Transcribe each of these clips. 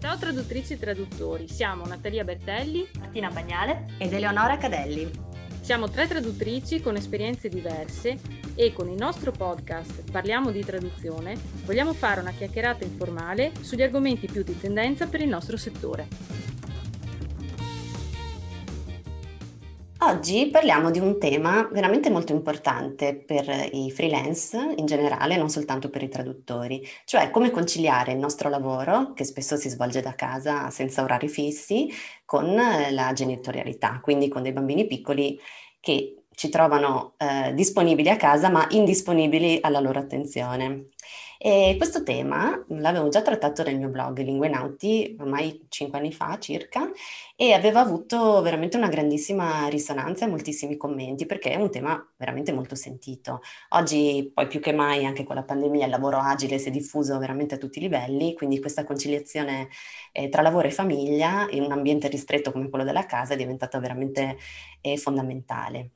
Ciao traduttrici e traduttori, siamo Natalia Bertelli, Martina Bagnale ed Eleonora Cadelli. Siamo tre traduttrici con esperienze diverse e con il nostro podcast Parliamo di traduzione vogliamo fare una chiacchierata informale sugli argomenti più di tendenza per il nostro settore. Oggi parliamo di un tema veramente molto importante per i freelance in generale, non soltanto per i traduttori, cioè come conciliare il nostro lavoro, che spesso si svolge da casa senza orari fissi, con la genitorialità, quindi con dei bambini piccoli che ci trovano eh, disponibili a casa ma indisponibili alla loro attenzione. E questo tema l'avevo già trattato nel mio blog Lingue Nauti ormai cinque anni fa circa e aveva avuto veramente una grandissima risonanza e moltissimi commenti perché è un tema veramente molto sentito. Oggi poi più che mai anche con la pandemia il lavoro agile si è diffuso veramente a tutti i livelli, quindi questa conciliazione eh, tra lavoro e famiglia in un ambiente ristretto come quello della casa è diventata veramente eh, fondamentale.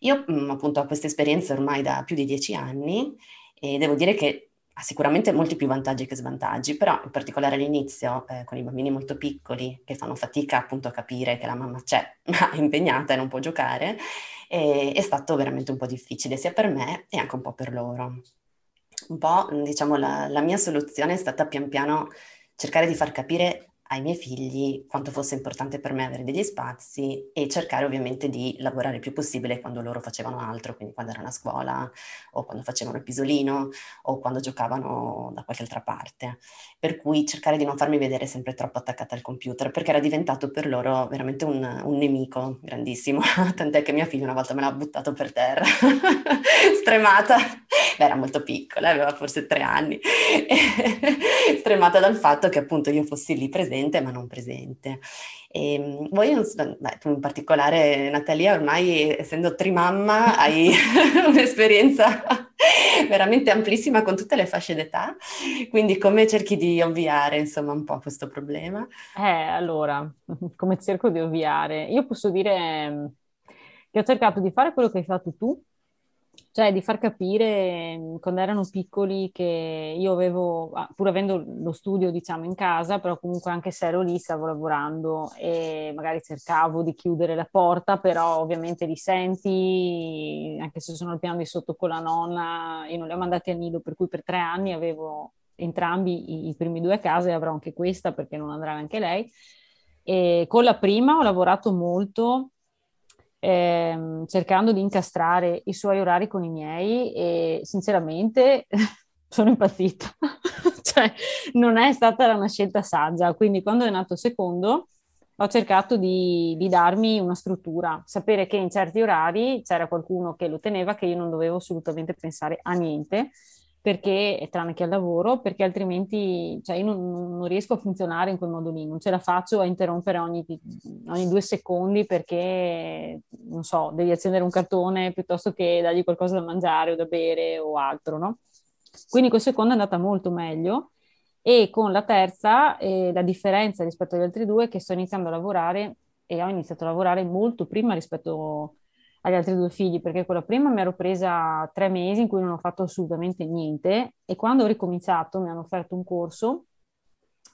Io mh, mm, appunto ho questa esperienza ormai da più di dieci anni e devo dire che ha sicuramente molti più vantaggi che svantaggi, però in particolare all'inizio eh, con i bambini molto piccoli che fanno fatica appunto a capire che la mamma c'è ma è impegnata e non può giocare, eh, è stato veramente un po' difficile sia per me e anche un po' per loro. Un po' diciamo la, la mia soluzione è stata pian piano cercare di far capire ai miei figli quanto fosse importante per me avere degli spazi e cercare ovviamente di lavorare il più possibile quando loro facevano altro, quindi quando erano a scuola o quando facevano il pisolino o quando giocavano da qualche altra parte. Per cui cercare di non farmi vedere sempre troppo attaccata al computer perché era diventato per loro veramente un, un nemico grandissimo, tant'è che mia figlia una volta me l'ha buttato per terra, stremata, Beh, era molto piccola, aveva forse tre anni, stremata dal fatto che appunto io fossi lì presente presente ma non presente. E ehm, voi, beh, tu in particolare Natalia, ormai essendo trimamma hai un'esperienza veramente amplissima con tutte le fasce d'età, quindi come cerchi di ovviare insomma un po' questo problema? Eh, allora, come cerco di ovviare? Io posso dire che ho cercato di fare quello che hai fatto tu, cioè di far capire mm, quando erano piccoli che io avevo, ah, pur avendo lo studio diciamo in casa, però comunque anche se ero lì stavo lavorando e magari cercavo di chiudere la porta, però ovviamente li senti, anche se sono al piano di sotto con la nonna, io non li ho mandati al nido, per cui per tre anni avevo entrambi i, i primi due a casa e avrò anche questa perché non andrà anche lei. E con la prima ho lavorato molto ehm, cercando di incastrare i suoi orari con i miei e sinceramente sono impazzita. cioè, non è stata una scelta saggia. Quindi quando è nato il secondo ho cercato di, di, darmi una struttura, sapere che in certi orari c'era qualcuno che lo teneva, che io non dovevo assolutamente pensare a niente perché, tranne che al lavoro, perché altrimenti cioè, io non, non, riesco a funzionare in quel modo lì, non ce la faccio a interrompere ogni, ogni, due secondi perché, non so, devi accendere un cartone piuttosto che dargli qualcosa da mangiare o da bere o altro, no? Quindi col secondo è andata molto meglio e con la terza eh, la differenza rispetto agli altri due è che sto iniziando a lavorare e ho iniziato a lavorare molto prima rispetto a agli altri due figli, perché quella prima mi ero presa tre mesi in cui non ho fatto assolutamente niente e quando ho ricominciato mi hanno offerto un corso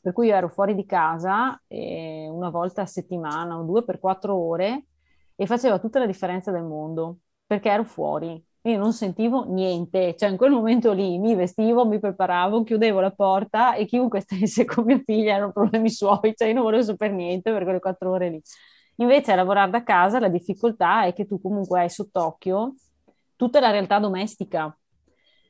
per cui io ero fuori di casa eh, una volta a settimana o due per quattro ore e faceva tutta la differenza del mondo perché ero fuori. Io non sentivo niente, cioè in quel momento lì mi vestivo, mi preparavo, chiudevo la porta e chiunque stesse con mia figlia erano problemi suoi, cioè io non volevo sapere niente per quelle quattro ore lì. Invece a lavorare da casa la difficoltà è che tu comunque hai sott'occhio tutta la realtà domestica,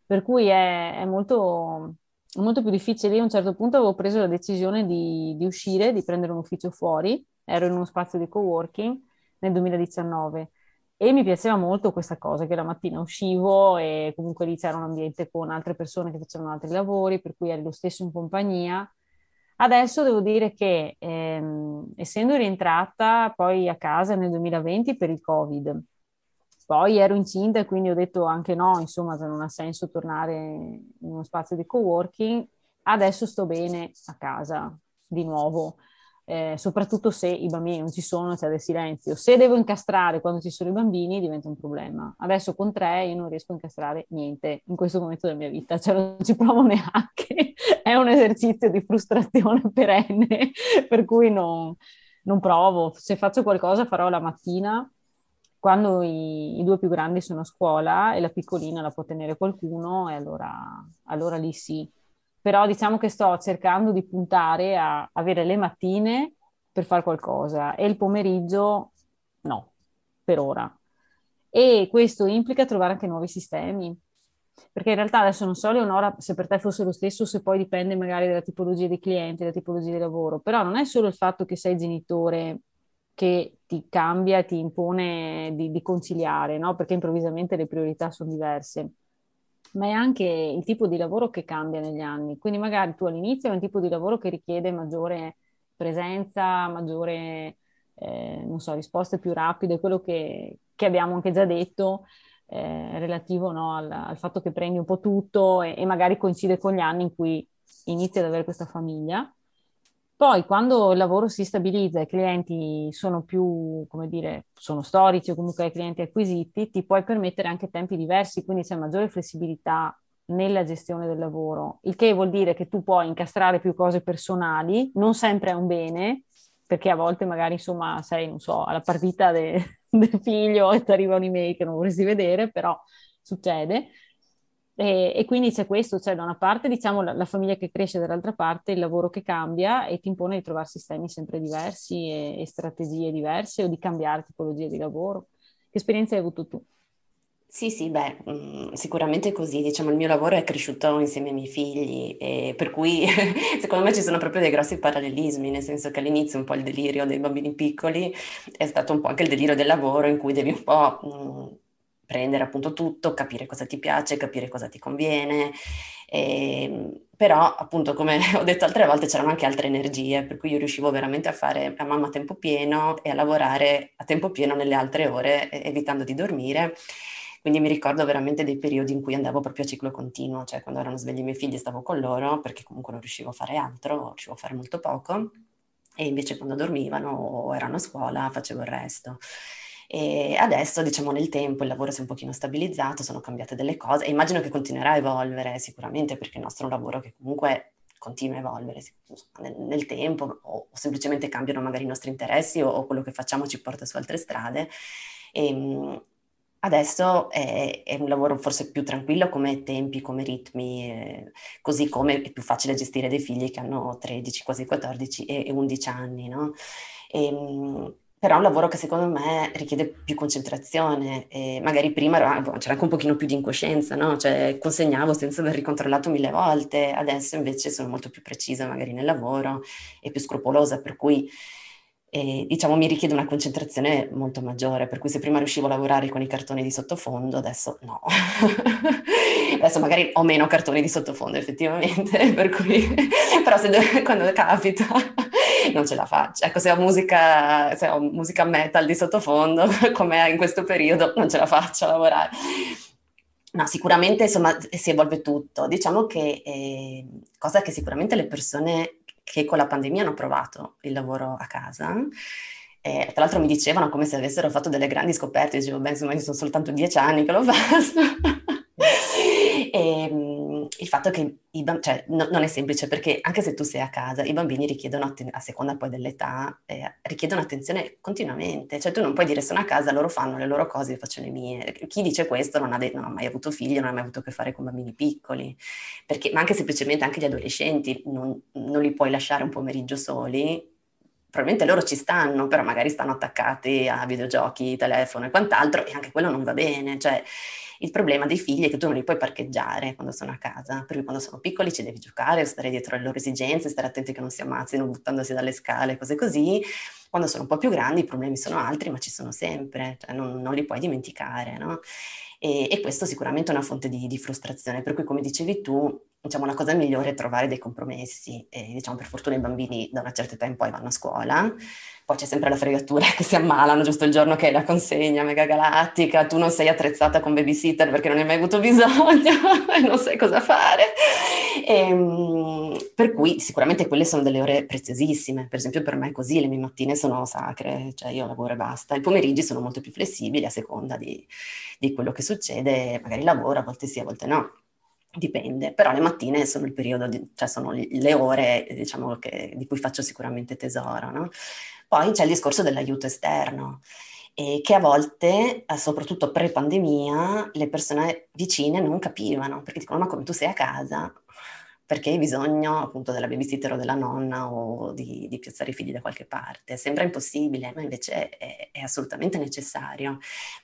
per cui è, è molto, molto più difficile. Io a un certo punto avevo preso la decisione di, di, uscire, di prendere un ufficio fuori, ero in uno spazio di coworking nel 2019 e mi piaceva molto questa cosa, che la mattina uscivo e comunque lì c'era un ambiente con altre persone che facevano altri lavori, per cui eri lo stesso in compagnia Adesso devo dire che ehm, essendo rientrata poi a casa nel 2020 per il Covid, poi ero incinta e quindi ho detto anche no, insomma, che non ha senso tornare in uno spazio di coworking. Adesso sto bene a casa di nuovo. Eh, soprattutto se i bambini non ci sono, c'è del silenzio. Se devo incastrare quando ci sono i bambini diventa un problema. Adesso con tre io non riesco a incastrare niente in questo momento della mia vita, cioè non ci provo neanche, è un esercizio di frustrazione perenne, per cui non, non provo. Se faccio qualcosa farò la mattina quando i, i, due più grandi sono a scuola e la piccolina la può tenere qualcuno e allora, allora lì sì però diciamo che sto cercando di puntare a avere le mattine per fare qualcosa e il pomeriggio no, per ora. E questo implica trovare anche nuovi sistemi, perché in realtà adesso non so Leonora se per te fosse lo stesso, se poi dipende magari dalla tipologia dei clienti, dalla tipologia di lavoro, però non è solo il fatto che sei genitore che ti cambia ti impone di, di conciliare, no? Perché improvvisamente le priorità sono diverse ma è anche il tipo di lavoro che cambia negli anni. Quindi magari tu all'inizio è un tipo di lavoro che richiede maggiore presenza, maggiore, eh, non so, risposte più rapide, quello che, che abbiamo anche già detto, eh, relativo no, al, al, fatto che prendi un po' tutto e, e magari coincide con gli anni in cui inizi ad avere questa famiglia. Poi quando il lavoro si stabilizza e i clienti sono più, come dire, sono storici o comunque hai clienti acquisiti, ti puoi permettere anche tempi diversi, quindi c'è maggiore flessibilità nella gestione del lavoro, il che vuol dire che tu puoi incastrare più cose personali, non sempre è un bene, perché a volte magari insomma sei, non so, alla partita de- del figlio e ti arriva un'email che non vorresti vedere, però succede. E, e, quindi c'è questo, cioè da una parte diciamo la, la, famiglia che cresce, dall'altra parte il lavoro che cambia e ti impone di trovare sistemi sempre diversi e, e strategie diverse o di cambiare tipologie di lavoro. Che esperienza hai avuto tu? Sì, sì, beh, mm, sicuramente così, diciamo, il mio lavoro è cresciuto insieme ai miei figli, e per cui secondo me ci sono proprio dei grossi parallelismi, nel senso che all'inizio un po' il delirio dei bambini piccoli è stato un po' anche il delirio del lavoro in cui devi un po' mh, mm, prendere appunto tutto, capire cosa ti piace, capire cosa ti conviene. E, ehm, però appunto come ho detto altre volte c'erano anche altre energie, per cui io riuscivo veramente a fare a mamma a tempo pieno e a lavorare a tempo pieno nelle altre ore, evitando di dormire. Quindi mi ricordo veramente dei periodi in cui andavo proprio a ciclo continuo, cioè quando erano svegli i miei figli stavo con loro perché comunque non riuscivo a fare altro, riuscivo a fare molto poco e invece quando dormivano o erano a scuola facevo il resto. E adesso, diciamo, nel tempo il lavoro si è un pochino stabilizzato, sono cambiate delle cose e immagino che continuerà a evolvere sicuramente perché il nostro è un lavoro che comunque continua a evolvere nel, nel tempo o, o, semplicemente cambiano magari i nostri interessi o, o, quello che facciamo ci porta su altre strade. E, ehm, Adesso è, è, un lavoro forse più tranquillo come tempi, come ritmi, eh, così come è più facile gestire dei figli che hanno 13, quasi 14 e, e 11 anni, no? E, ehm, però è un lavoro che secondo me richiede più concentrazione e magari prima boh, c'era anche un pochino più di incoscienza, no? Cioè consegnavo senza aver ricontrollato mille volte, adesso invece sono molto più precisa magari nel lavoro e più scrupolosa, per cui eh, diciamo mi richiede una concentrazione molto maggiore, per cui se prima riuscivo a lavorare con i cartoni di sottofondo, adesso no. adesso magari ho meno cartoni di sottofondo effettivamente, per cui però se, quando capita non ce la faccio. Ecco, se ho musica, se ho musica metal di sottofondo, come in questo periodo, non ce la faccio a lavorare. No, sicuramente insomma si evolve tutto. Diciamo che eh, cosa che sicuramente le persone che con la pandemia hanno provato il lavoro a casa, eh, tra l'altro mi dicevano come se avessero fatto delle grandi scoperte, dicevo, beh, insomma, io sono soltanto dieci anni che lo faccio. e, il fatto che i bambini, cioè, no, non è semplice perché anche se tu sei a casa, i bambini richiedono, atten- a seconda poi dell'età, eh, richiedono attenzione continuamente. Cioè tu non puoi dire sono a casa, loro fanno le loro cose, io faccio le mie. Chi dice questo non ha, de- non ha mai avuto figli, non ha mai avuto a che fare con bambini piccoli. Perché, ma anche semplicemente anche gli adolescenti, non, non li puoi lasciare un pomeriggio soli, probabilmente loro ci stanno, però magari stanno attaccati a videogiochi, telefono e quant'altro, e anche quello non va bene. Cioè, il problema dei figli è che tu non li puoi parcheggiare quando sono a casa, per cui quando sono piccoli ci devi giocare, stare dietro alle loro esigenze, stare attenti che non si ammazzino buttandosi dalle scale, cose così. Quando sono un po' più grandi i problemi sono altri, ma ci sono sempre, cioè non, non li puoi dimenticare, no? E, e, questo sicuramente è una fonte di, di frustrazione, per cui come dicevi tu, diciamo, la cosa migliore è trovare dei compromessi e diciamo per fortuna i bambini da una certa età in poi vanno a scuola, poi c'è sempre la fregatura che si ammalano giusto il giorno che è la consegna mega galattica, tu non sei attrezzata con babysitter perché non hai mai avuto bisogno e non sai cosa fare. E, ehm, per cui sicuramente quelle sono delle ore preziosissime, per esempio per me è così, le mie mattine sono sacre, cioè io lavoro e basta, i pomeriggi sono molto più flessibili a seconda di, di quello che succede, magari lavoro, a volte sì, a volte no dipende, però le mattine sono il periodo, di, cioè sono le ore diciamo, che, di cui faccio sicuramente tesoro. No? Poi c'è il discorso dell'aiuto esterno, eh, che a volte, eh, soprattutto pre-pandemia, le persone vicine non capivano, perché dicono ma come tu sei a casa, perché hai bisogno appunto della babysitter o della nonna o di, di piazzare i figli da qualche parte. Sembra impossibile, ma invece è, è, assolutamente necessario.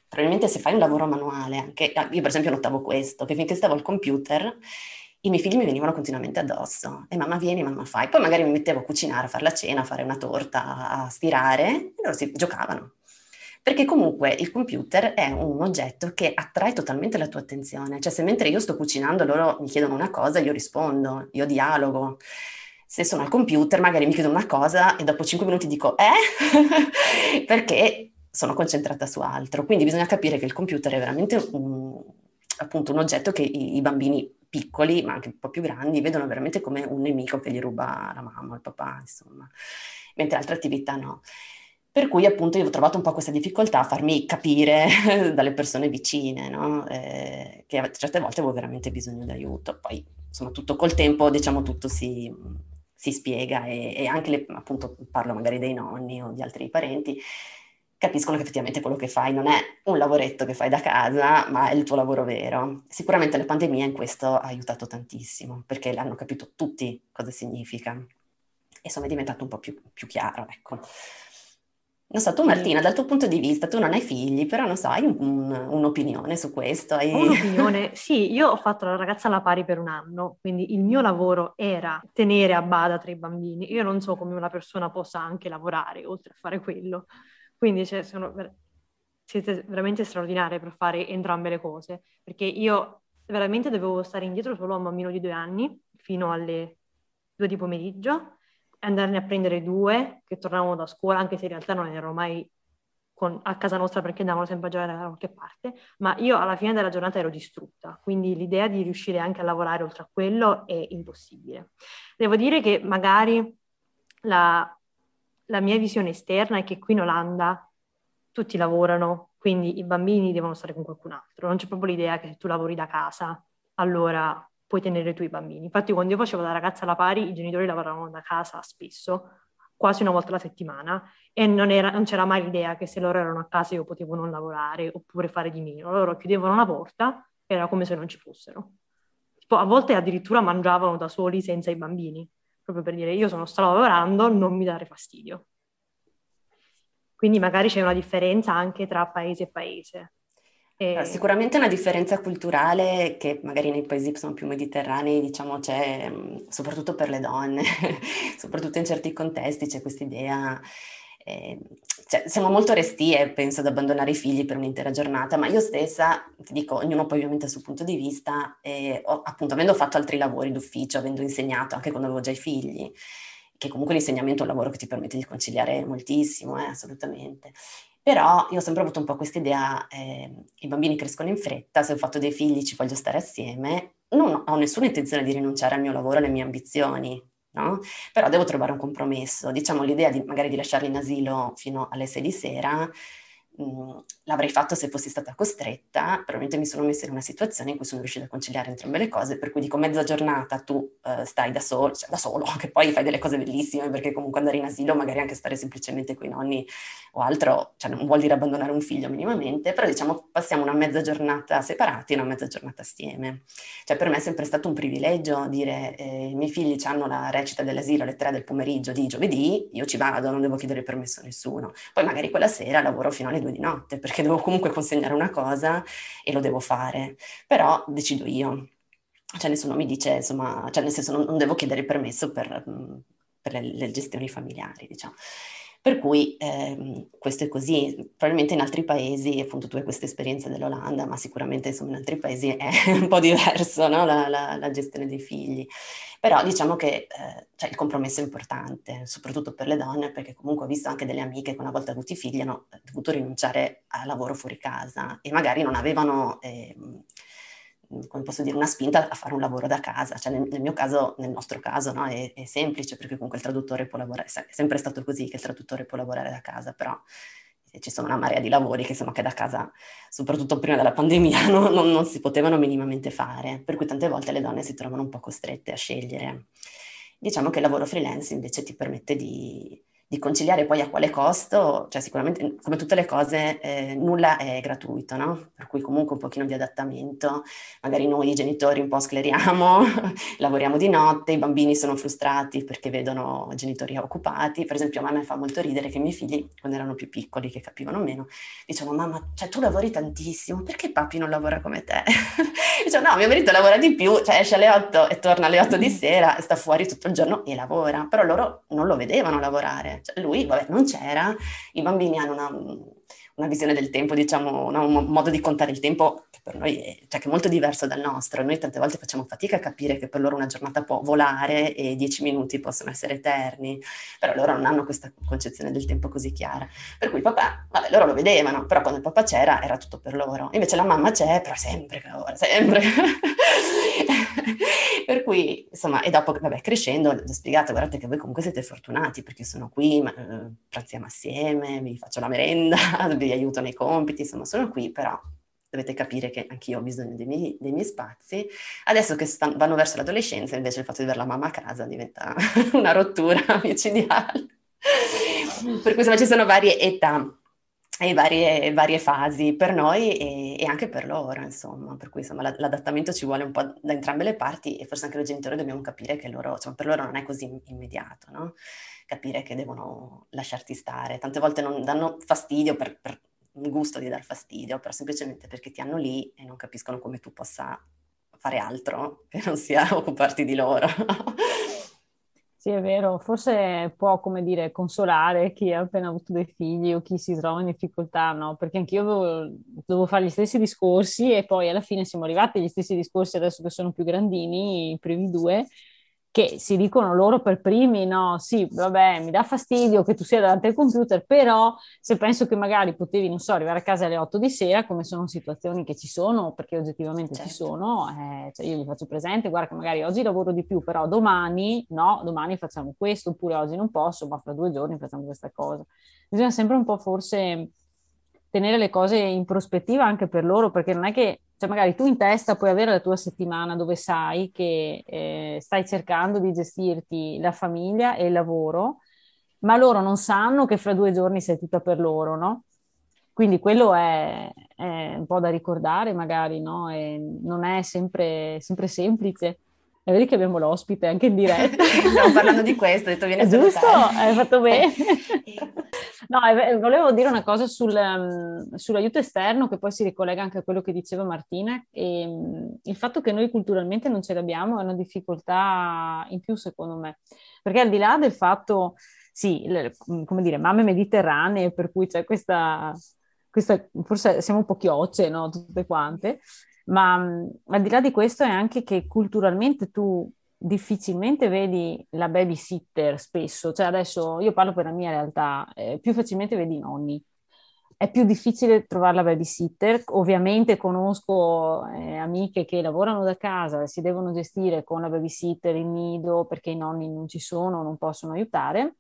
Probabilmente se fai un lavoro manuale, anche, io per esempio notavo questo, che finché stavo al computer i miei figli mi venivano continuamente addosso e mamma vieni, mamma fai. Poi magari mi mettevo a cucinare, a fare la cena, a fare una torta, a stirare e loro si giocavano. Perché comunque il computer è un oggetto che attrae totalmente la tua attenzione. Cioè se mentre io sto cucinando loro mi chiedono una cosa, io rispondo, io dialogo. Se sono al computer magari mi chiedono una cosa e dopo cinque minuti dico eh? Perché sono concentrata su altro. Quindi bisogna capire che il computer è veramente un, appunto un oggetto che i, i bambini piccoli, ma anche un po' più grandi, vedono veramente come un nemico che gli ruba la mamma, il papà, insomma, mentre altre attività no. Per cui appunto io ho trovato un po' questa difficoltà a farmi capire dalle persone vicine, no? eh, che certe volte avevo veramente bisogno di aiuto. Poi insomma tutto col tempo, diciamo tutto si, si spiega e, e anche le, appunto parlo magari dei nonni o di altri parenti, capiscono che effettivamente quello che fai non è un lavoretto che fai da casa, ma è il tuo lavoro vero. Sicuramente la pandemia in questo ha aiutato tantissimo, perché l'hanno capito tutti cosa significa. E insomma è diventato un po' più, più chiaro, ecco. Non so, tu Martina, dal tuo punto di vista, tu non hai figli, però non so, hai un, un, un'opinione su questo? Hai... Un'opinione, sì, io ho fatto la ragazza alla pari per un anno, quindi il mio lavoro era tenere a bada tre bambini. Io non so come una persona possa anche lavorare oltre a fare quello. Quindi cioè, sono, siete veramente straordinarie per fare entrambe le cose, perché io veramente dovevo stare indietro solo a un bambino di due anni, fino alle due di pomeriggio, andarne a prendere due che tornavano da scuola, anche se in realtà non erano mai con, a casa nostra perché andavano sempre a giocare da qualche parte, ma io alla fine della giornata ero distrutta, quindi l'idea di riuscire anche a lavorare oltre a quello è impossibile. Devo dire che magari la, la mia visione esterna è che qui in Olanda tutti lavorano, quindi i bambini devono stare con qualcun altro, non c'è proprio l'idea che tu lavori da casa, allora puoi tenere i bambini. Infatti quando io facevo da ragazza alla pari, i genitori lavoravano da casa spesso, quasi una volta alla settimana, e non, era, non c'era mai l'idea che se loro erano a casa io potevo non lavorare oppure fare di meno. Loro chiudevano la porta, era come se non ci fossero. Tipo, a volte addirittura mangiavano da soli senza i bambini, proprio per dire io sono, sto lavorando, non mi dare fastidio. Quindi magari c'è una differenza anche tra paese e paese. E... Sicuramente una differenza culturale che magari nei paesi che sono più mediterranei, diciamo, c'è soprattutto per le donne, soprattutto in certi contesti c'è questa idea eh, cioè, siamo molto restie, penso, ad abbandonare i figli per un'intera giornata, ma io stessa, ti dico, ognuno poi ovviamente ha il suo punto di vista, eh, ho, appunto, avendo fatto altri lavori d'ufficio, avendo insegnato anche quando avevo già i figli, che comunque l'insegnamento è un lavoro che ti permette di conciliare moltissimo, eh, assolutamente. Però io ho sempre avuto un po' questa idea, eh, i bambini crescono in fretta, se ho fatto dei figli ci voglio stare assieme, non ho nessuna intenzione di rinunciare al mio lavoro, alle mie ambizioni, no? Però devo trovare un compromesso. Diciamo l'idea di magari di lasciarli in asilo fino alle 6 di sera mh, l'avrei fatto se fossi stata costretta, probabilmente mi sono messa in una situazione in cui sono riuscita a conciliare entrambe le cose, per cui dico mezza giornata tu uh, stai da solo, cioè da solo, che poi fai delle cose bellissime, perché comunque andare in asilo, magari anche stare semplicemente con i nonni o altro, cioè non vuol dire abbandonare un figlio minimamente, però diciamo passiamo una mezza giornata separati e una mezza giornata assieme. Cioè per me è sempre stato un privilegio dire eh, i miei figli hanno la recita dell'asilo alle tre del pomeriggio di giovedì, io ci vado, non devo chiedere permesso a nessuno. Poi magari quella sera lavoro fino alle due di notte, perché devo comunque consegnare una cosa e lo devo fare, però decido io. Cioè nessuno mi dice, insomma, cioè nel senso non, non devo chiedere permesso per, per le, le, gestioni familiari, diciamo. Per cui eh, questo è così, probabilmente in altri paesi, appunto tu hai questa esperienza dell'Olanda, ma sicuramente insomma, in altri paesi è un po' diverso no? la, la, la, gestione dei figli. Però diciamo che eh, cioè, il compromesso è importante, soprattutto per le donne, perché comunque ho visto anche delle amiche che una volta avuti figli hanno dovuto rinunciare al lavoro fuori casa e magari non avevano... Eh, come posso dire, una spinta a fare un lavoro da casa. Cioè nel, nel mio caso, nel nostro caso, no, è, è, semplice perché comunque il traduttore può lavorare, è sempre stato così che il traduttore può lavorare da casa, però ci sono una marea di lavori che insomma che da casa, soprattutto prima della pandemia, no, non, non si potevano minimamente fare, per cui tante volte le donne si trovano un po' costrette a scegliere. Diciamo che il lavoro freelance invece ti permette di, di conciliare poi a quale costo, cioè sicuramente come tutte le cose eh, nulla è gratuito, no? Per cui comunque un pochino di adattamento, magari noi genitori un po' scleriamo, lavoriamo di notte, i bambini sono frustrati perché vedono genitori occupati, per esempio a me fa molto ridere che i miei figli quando erano più piccoli, che capivano meno, dicevano mamma, cioè tu lavori tantissimo, perché papi non lavora come te? Dicevo no, mio marito lavora di più, cioè esce alle 8 e torna alle 8 di sera e sta fuori tutto il giorno e lavora, però loro non lo vedevano lavorare cioè, lui, vabbè, non c'era, i bambini hanno una, una visione del tempo, diciamo, un modo di contare il tempo che per noi è, cioè, è molto diverso dal nostro. Noi tante volte facciamo fatica a capire che per loro una giornata può volare e dieci minuti possono essere eterni, però loro non hanno questa concezione del tempo così chiara. Per cui il papà, vabbè, loro lo vedevano, però quando il papà c'era era tutto per loro. Invece la mamma c'è, però sempre sempre. Cui, insomma, e dopo, vabbè, crescendo, ho spiegato, guardate che voi comunque siete fortunati perché sono qui, ma, eh, pranziamo assieme, vi faccio la merenda, vi aiuto nei compiti, insomma, sono qui, però dovete capire che anch'io ho bisogno dei miei, dei miei spazi. Adesso che stanno, vanno verso l'adolescenza, invece il fatto di avere la mamma a casa diventa una rottura micidiale. per cui insomma ci sono varie età e varie, varie fasi per noi e, e, anche per loro, insomma. Per cui insomma l'adattamento ci vuole un po' da entrambe le parti e forse anche noi genitori dobbiamo capire che loro, insomma, per loro non è così immediato, no? Capire che devono lasciarti stare. Tante volte non danno fastidio per, per un gusto di dar fastidio, però semplicemente perché ti hanno lì e non capiscono come tu possa fare altro che non sia occuparti di loro. Sì, è vero, forse può, come dire, consolare chi ha appena avuto dei figli o chi si trova in difficoltà, no? Perché anch'io dovevo, dovevo fare gli stessi discorsi e poi alla fine siamo arrivati agli stessi discorsi adesso che sono più grandini, i primi due, che si dicono loro per primi, no, sì, vabbè, mi dà fastidio che tu sia davanti al computer, però se penso che magari potevi, non so, arrivare a casa alle 8 di sera, come sono situazioni che ci sono, perché oggettivamente certo. ci sono, eh, cioè io gli faccio presente, guarda che magari oggi lavoro di più, però domani, no, domani facciamo questo, oppure oggi non posso, ma fra due giorni facciamo questa cosa. Bisogna sempre un po' forse tenere le cose in prospettiva anche per loro, perché non è che cioè magari tu in testa puoi avere la tua settimana dove sai che eh, stai cercando di gestirti la famiglia e il lavoro, ma loro non sanno che fra due giorni sei tutta per loro, no? Quindi quello è, è un po' da ricordare magari, no? E non è sempre, sempre semplice. E vedi che abbiamo l'ospite anche in diretta. Stiamo parlando di questo, ho detto viene Giusto, hai fatto bene. no, volevo dire una cosa sul, um, sull'aiuto esterno che poi si ricollega anche a quello che diceva Martina. E, um, il fatto che noi culturalmente non ce l'abbiamo è una difficoltà in più secondo me. Perché al di là del fatto, sì, le, come dire, mamme mediterranee, per cui c'è questa, questa forse siamo un po' chiocce, no? Tutte quante ma mh, al di là di questo è anche che culturalmente tu difficilmente vedi la babysitter spesso, cioè adesso io parlo per la mia realtà, eh, più facilmente vedi i nonni. È più difficile trovare la babysitter, ovviamente conosco eh, amiche che lavorano da casa, si devono gestire con la babysitter in nido perché i nonni non ci sono, non possono aiutare.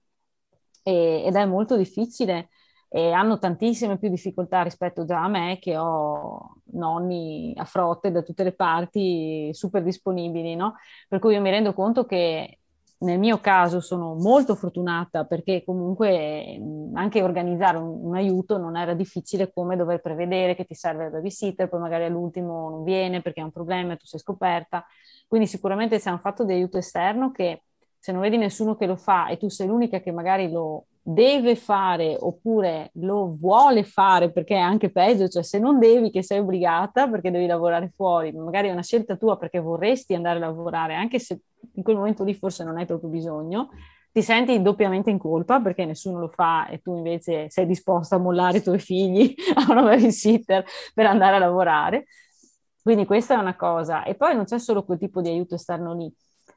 E, ed è molto difficile e hanno tantissime più difficoltà rispetto già a me che ho nonni a frotte da tutte le parti super disponibili, no? Per cui io mi rendo conto che nel mio caso sono molto fortunata perché comunque anche organizzare un, un, aiuto non era difficile come dover prevedere che ti serve la babysitter, poi magari all'ultimo non viene perché ha un problema e tu sei scoperta. Quindi sicuramente c'è un fatto di aiuto esterno che se non vedi nessuno che lo fa e tu sei l'unica che magari lo deve fare oppure lo vuole fare perché è anche peggio, cioè se non devi che sei obbligata perché devi lavorare fuori, magari è una scelta tua perché vorresti andare a lavorare, anche se in quel momento lì forse non hai proprio bisogno, ti senti doppiamente in colpa perché nessuno lo fa e tu invece sei disposta a mollare i tuoi figli a una babysitter per andare a lavorare. Quindi questa è una cosa. E poi non c'è solo quel tipo di aiuto esterno lì,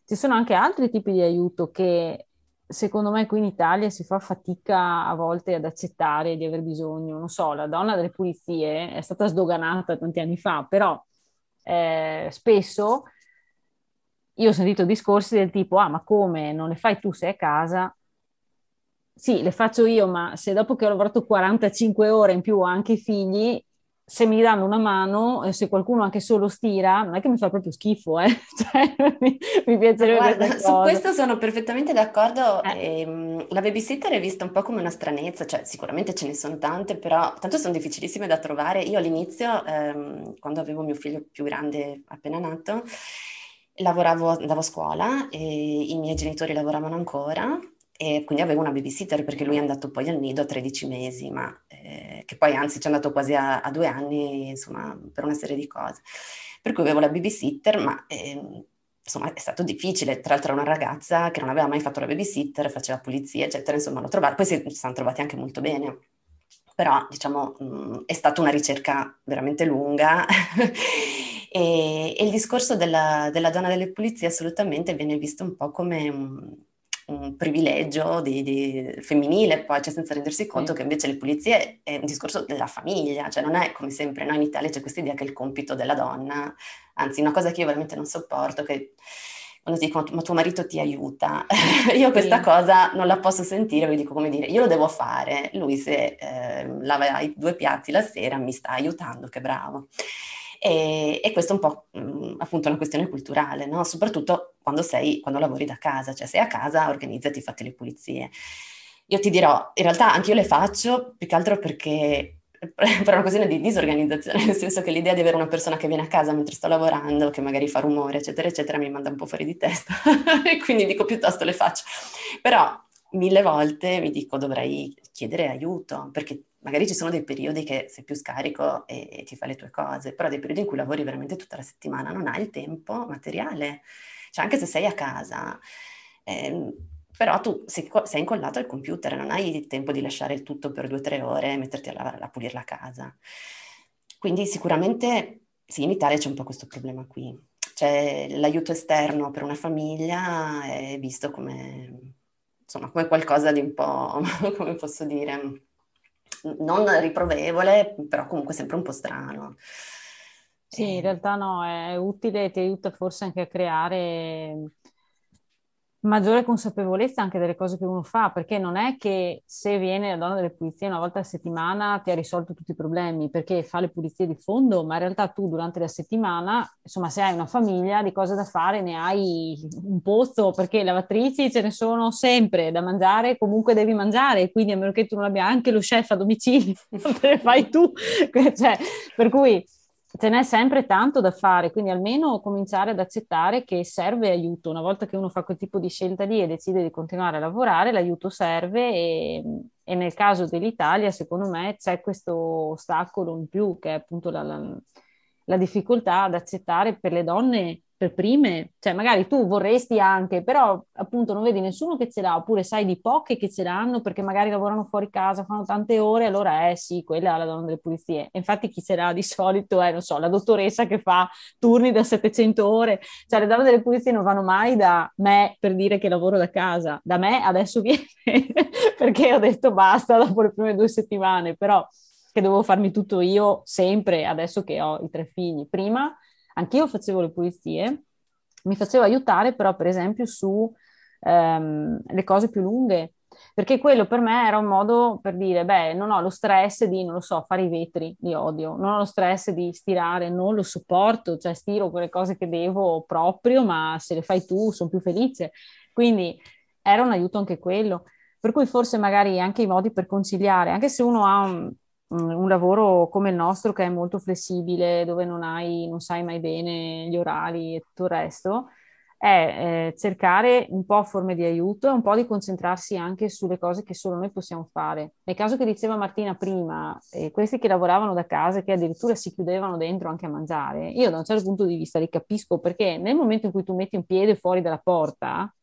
ci sono anche altri tipi di aiuto che secondo me qui in Italia si fa fatica a volte ad accettare di aver bisogno. Non so, la donna delle pulizie è stata sdoganata tanti anni fa, però eh, spesso io ho sentito discorsi del tipo, ah ma come, non le fai tu, sei a casa? Sì, le faccio io, ma se dopo che ho lavorato 45 ore in più ho anche i figli, se mi danno una mano, se qualcuno anche solo stira, non è che mi fa proprio schifo, eh? cioè, mi, mi piacerebbe Guarda, su questo sono perfettamente d'accordo. Eh. Ehm, la babysitter è vista un po' come una stranezza, cioè sicuramente ce ne sono tante, però tanto sono difficilissime da trovare. Io all'inizio, ehm, quando avevo mio figlio più grande appena nato, lavoravo, andavo a scuola e i miei genitori lavoravano ancora e quindi avevo una babysitter perché lui è andato poi al nido a 13 mesi, ma eh, che poi anzi ci è andato quasi a, a, due anni, insomma, per una serie di cose. Per cui avevo la babysitter, ma eh, insomma è stato difficile. Tra l'altro una ragazza che non aveva mai fatto la babysitter, faceva pulizia, eccetera, insomma l'ho trovata. Poi si, si sono trovati anche molto bene. Però, diciamo, mh, mm, è stata una ricerca veramente lunga e, e, il discorso della, della donna delle pulizie assolutamente viene visto un po' come... Un, un privilegio di, di femminile, poi cioè senza rendersi conto che invece le pulizie è un discorso della famiglia, cioè non è come sempre noi in Italia c'è questa idea che è il compito della donna, anzi una cosa che io veramente non sopporto, che quando ti dicono ma tuo marito ti aiuta, io questa sì. cosa non la posso sentire, vi dico come dire, io lo devo fare, lui se eh, lava i due piatti la sera mi sta aiutando, che bravo. E, e questo è un po' mh, mm, appunto una questione culturale, no? soprattutto quando, sei, quando lavori da casa, cioè sei a casa, organizzati, fatti le pulizie. Io ti dirò, in realtà anche io le faccio più che altro perché per una questione di disorganizzazione, nel senso che l'idea di avere una persona che viene a casa mentre sto lavorando, che magari fa rumore, eccetera, eccetera, mi manda un po' fuori di testa e quindi dico piuttosto le faccio. Però mille volte mi dico dovrei chiedere aiuto, perché magari ci sono dei periodi che sei più scarico e, e, ti fai le tue cose, però dei periodi in cui lavori veramente tutta la settimana, non hai il tempo materiale. Cioè anche se sei a casa, ehm, però tu sei, sei, incollato al computer, non hai il tempo di lasciare il tutto per due o tre ore e metterti a, a pulire la casa. Quindi sicuramente sì, in Italia c'è un po' questo problema qui. Cioè l'aiuto esterno per una famiglia è visto come, insomma, come qualcosa di un po', come posso dire, non riprovevole, però comunque sempre un po' strano. Sì, in eh. realtà no, è utile e ti aiuta forse anche a creare maggiore consapevolezza anche delle cose che uno fa, perché non è che se viene la donna delle pulizie una volta a settimana ti ha risolto tutti i problemi, perché fa le pulizie di fondo, ma in realtà tu durante la settimana, insomma, se hai una famiglia di cose da fare ne hai un pozzo, perché lavatrici ce ne sono sempre, da mangiare comunque devi mangiare, quindi a meno che tu non abbia anche lo chef a domicilio, te le fai tu, cioè, per cui ce n'è sempre tanto da fare, quindi almeno cominciare ad accettare che serve aiuto. Una volta che uno fa quel tipo di scelta lì e decide di continuare a lavorare, l'aiuto serve e, e nel caso dell'Italia, secondo me, c'è questo ostacolo in più, che è appunto la, la, la difficoltà ad accettare per le donne per prime, cioè magari tu vorresti anche, però appunto non vedi nessuno che ce l'ha, oppure sai di poche che ce l'hanno perché magari lavorano fuori casa, fanno tante ore, allora eh sì, quella è la donna delle pulizie. Infatti chi ce l'ha di solito è, non so, la dottoressa che fa turni da 700 ore, cioè le donne delle pulizie non vanno mai da me per dire che lavoro da casa, da me adesso viene perché ho detto basta dopo le prime due settimane, però che dovevo farmi tutto io sempre adesso che ho i tre figli. Prima anch'io facevo le pulizie, mi facevo aiutare però per esempio su ehm, le cose più lunghe, perché quello per me era un modo per dire, beh, non ho lo stress di, non lo so, fare i vetri, li odio, non ho lo stress di stirare, non lo sopporto, cioè stiro quelle cose che devo proprio, ma se le fai tu sono più felice. Quindi era un aiuto anche quello. Per cui forse magari anche i modi per conciliare, anche se uno ha un, un lavoro come il nostro che è molto flessibile, dove non, hai, non sai mai bene gli orari e tutto il resto, è eh, cercare un po' forme di aiuto e un po' di concentrarsi anche sulle cose che solo noi possiamo fare. Nel caso che diceva Martina prima, eh, questi che lavoravano da casa e che addirittura si chiudevano dentro anche a mangiare, io da un certo punto di vista li capisco perché nel momento in cui tu metti un piede fuori dalla porta,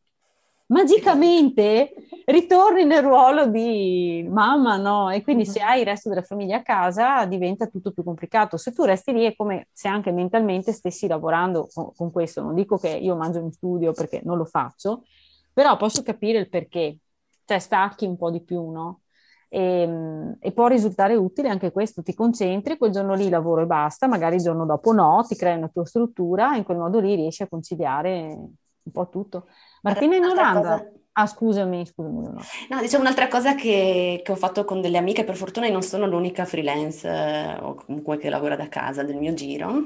magicamente ritorni nel ruolo di mamma, no? E quindi se hai il resto della famiglia a casa diventa tutto più complicato. Se tu resti lì è come se anche mentalmente stessi lavorando con, con questo. Non dico che io mangio in studio perché non lo faccio, però posso capire il perché. Cioè stacchi un po' di più, no? E, ehm, e, può risultare utile anche questo, ti concentri, quel giorno lì lavoro e basta, magari il giorno dopo no, ti crei una tua struttura in quel modo lì riesci a conciliare un po' tutto. Martina in Olanda. Ah, scusami, scusami. No, no diciamo un'altra cosa che, che, ho fatto con delle amiche, per fortuna non sono l'unica freelance eh, o comunque che lavora da casa del mio giro,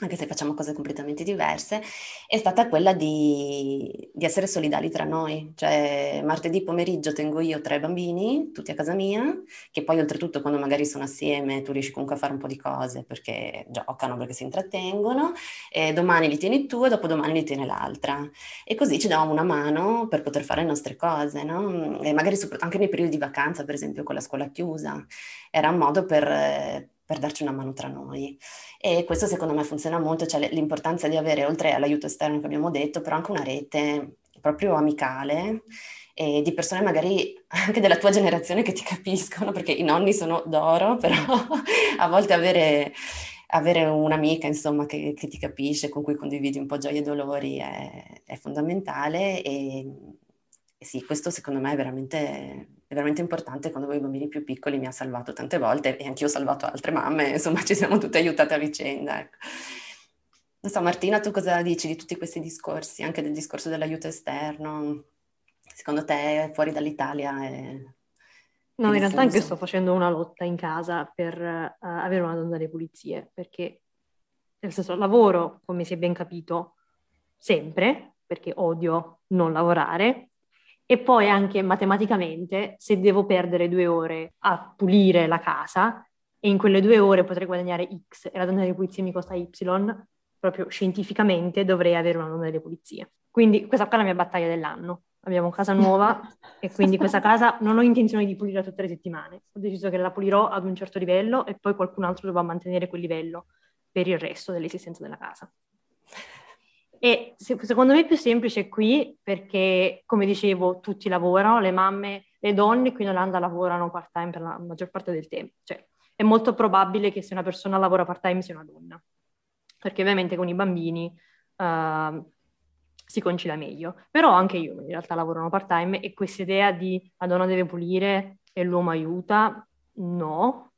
anche se facciamo cose completamente diverse, è stata quella di, di, essere solidali tra noi. Cioè, martedì pomeriggio tengo io tre bambini, tutti a casa mia, che poi oltretutto quando magari sono assieme tu riesci comunque a fare un po' di cose perché giocano, perché si intrattengono, e domani li tieni tu e dopodomani li tiene l'altra. E così ci davamo una mano per poter fare le nostre cose, no? E magari anche nei periodi di vacanza, per esempio con la scuola chiusa, era un modo per per darci una mano tra noi. E questo secondo me funziona molto, cioè l'importanza di avere, oltre all'aiuto esterno che abbiamo detto, però anche una rete proprio amicale e di persone magari anche della tua generazione che ti capiscono, perché i nonni sono d'oro, però a volte avere, avere un'amica insomma che, che, ti capisce, con cui condividi un po' gioie e dolori è, è fondamentale e, e sì, questo secondo me è veramente è veramente importante quando voi bambini più piccoli mi ha salvato tante volte e anch'io ho salvato altre mamme, insomma ci siamo tutte aiutate a vicenda. Ecco. Non so, Martina, tu cosa dici di tutti questi discorsi, anche del discorso dell'aiuto esterno? Secondo te fuori dall'Italia è... No, in realtà anche sto facendo una lotta in casa per uh, avere una donna delle pulizie, perché nel senso lavoro, come si è ben capito, sempre, perché odio non lavorare, e poi anche matematicamente, se devo perdere due ore a pulire la casa e in quelle due ore potrei guadagnare X e la donna delle pulizie mi costa Y, proprio scientificamente dovrei avere una donna delle pulizie. Quindi questa qua è la mia battaglia dell'anno. Abbiamo casa nuova e quindi questa casa non ho intenzione di pulire tutte le settimane. Ho deciso che la pulirò ad un certo livello e poi qualcun altro dovrà mantenere quel livello per il resto dell'esistenza della casa. E secondo me è più semplice qui perché, come dicevo, tutti lavorano, le mamme, le donne qui in Olanda lavorano part-time per la maggior parte del tempo. Cioè, è molto probabile che se una persona lavora part-time sia una donna, perché ovviamente con i bambini uh, si concilia meglio. Però anche io in realtà lavoro part-time e questa idea di la donna deve pulire e l'uomo aiuta, no.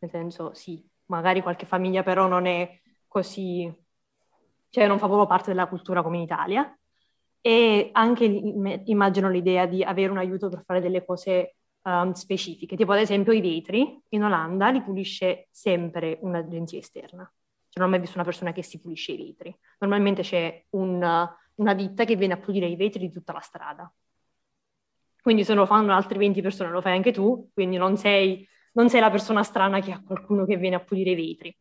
Nel senso, sì, magari qualche famiglia però non è così cioè non fa proprio parte della cultura come in Italia. E anche immagino l'idea di avere un aiuto per fare delle cose um, specifiche, tipo ad esempio i vetri in Olanda li pulisce sempre un'agenzia esterna. Cioè, non ho mai visto una persona che si pulisce i vetri. Normalmente c'è un, una ditta che viene a pulire i vetri di tutta la strada. Quindi se lo fanno altre 20 persone, lo fai anche tu, quindi non sei, non sei la persona strana che ha qualcuno che viene a pulire i vetri.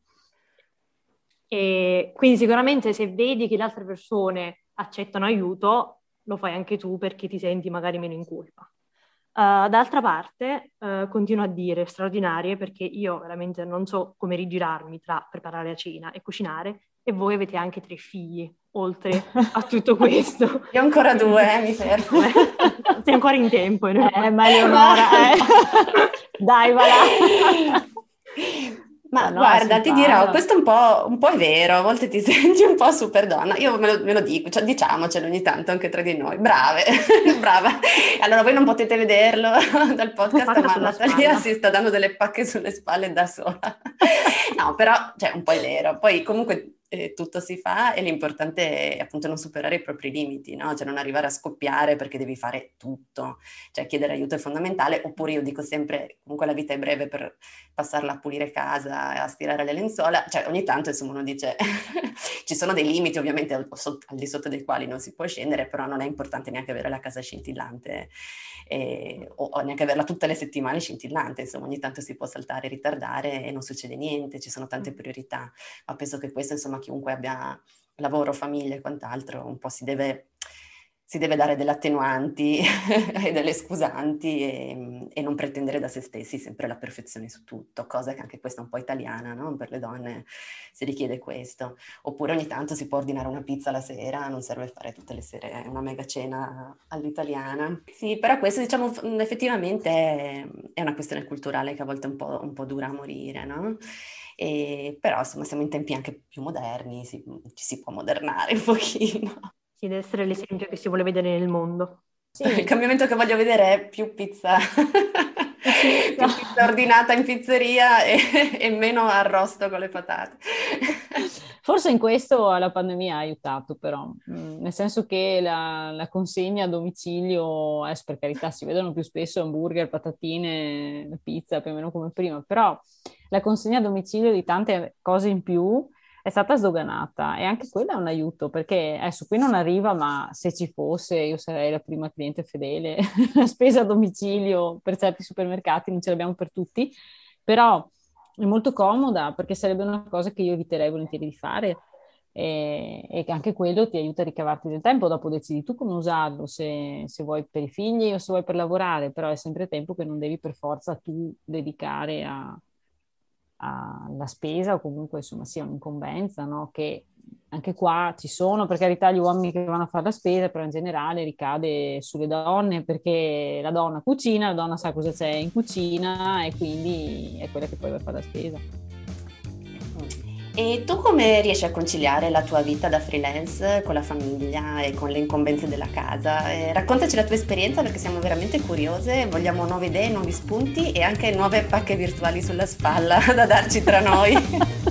E quindi sicuramente se vedi che le altre persone accettano aiuto, lo fai anche tu perché ti senti magari meno in colpa. Uh, d'altra parte, uh, continuo a dire straordinarie perché io veramente non so come rigirarmi tra preparare la cena e cucinare e voi avete anche tre figli, oltre a tutto questo. Io ancora due, eh, mi fermo. Sei ancora in tempo. Eh, ma Leonora, eh. Dai, va là. Ma no, guarda, ti dirò, questo un po', un po', è vero, a volte ti senti un po' super donna, io me lo, me lo dico, cioè, diciamocelo ogni tanto anche tra di noi, brave, brava. Allora voi non potete vederlo dal podcast, ma Natalia si sta dando delle pacche sulle spalle da sola. no, però, cioè, un po' è vero. Poi comunque eh, tutto si fa e l'importante è appunto non superare i propri limiti, no? Cioè non arrivare a scoppiare perché devi fare tutto, cioè chiedere aiuto è fondamentale, oppure io dico sempre comunque la vita è breve per passarla a pulire casa, a stirare le lenzuola, cioè ogni tanto insomma uno dice ci sono dei limiti ovviamente al, al, di sotto dei quali non si può scendere, però non è importante neanche avere la casa scintillante eh, o, o, neanche averla tutte le settimane scintillante, insomma ogni tanto si può saltare, ritardare e non succede niente, ci sono tante priorità, ma penso che questo insomma chiunque abbia lavoro, famiglia e quant'altro un po' si deve si deve dare delle attenuanti e delle scusanti e, e, non pretendere da se stessi sempre la perfezione su tutto, cosa che anche questa è un po' italiana, no? Per le donne si richiede questo. Oppure ogni tanto si può ordinare una pizza la sera, non serve fare tutte le sere una mega cena all'italiana. Sì, però questo diciamo effettivamente è, è una questione culturale che a volte è un po', un po dura a morire, no? E, però insomma siamo in tempi anche più moderni, si, ci si può modernare un pochino. Sì, deve essere l'esempio che si vuole vedere nel mondo. Sì. Il cambiamento che voglio vedere è più pizza, più pizza ordinata in pizzeria e, e, meno arrosto con le patate. Forse in questo la pandemia ha aiutato però, mm, nel senso che la, la consegna a domicilio, eh, per carità si vedono più spesso hamburger, patatine, pizza più o meno come prima, però la consegna a domicilio di tante cose in più è stata sdoganata e anche quella è un aiuto perché adesso qui non arriva, ma se ci fosse io sarei la prima cliente fedele. la spesa a domicilio per certi supermercati non ce l'abbiamo per tutti, però è molto comoda perché sarebbe una cosa che io eviterei volentieri di fare e, e anche quello ti aiuta a ricavarti del tempo, dopo decidi tu come usarlo, se, se, vuoi per i figli o se vuoi per lavorare, però è sempre tempo che non devi per forza tu dedicare a, alla spesa o comunque insomma sia un'incombenza, no? che anche qua ci sono per carità gli uomini che vanno a fare la spesa, però in generale ricade sulle donne perché la donna cucina, la donna sa cosa c'è in cucina e quindi è quella che poi va a fare la spesa. E tu come riesci a conciliare la tua vita da freelance con la famiglia e con le incombenze della casa? Eh, raccontaci la tua esperienza perché siamo veramente curiose, vogliamo nuove idee, nuovi spunti e anche nuove pacche virtuali sulla spalla da darci tra noi.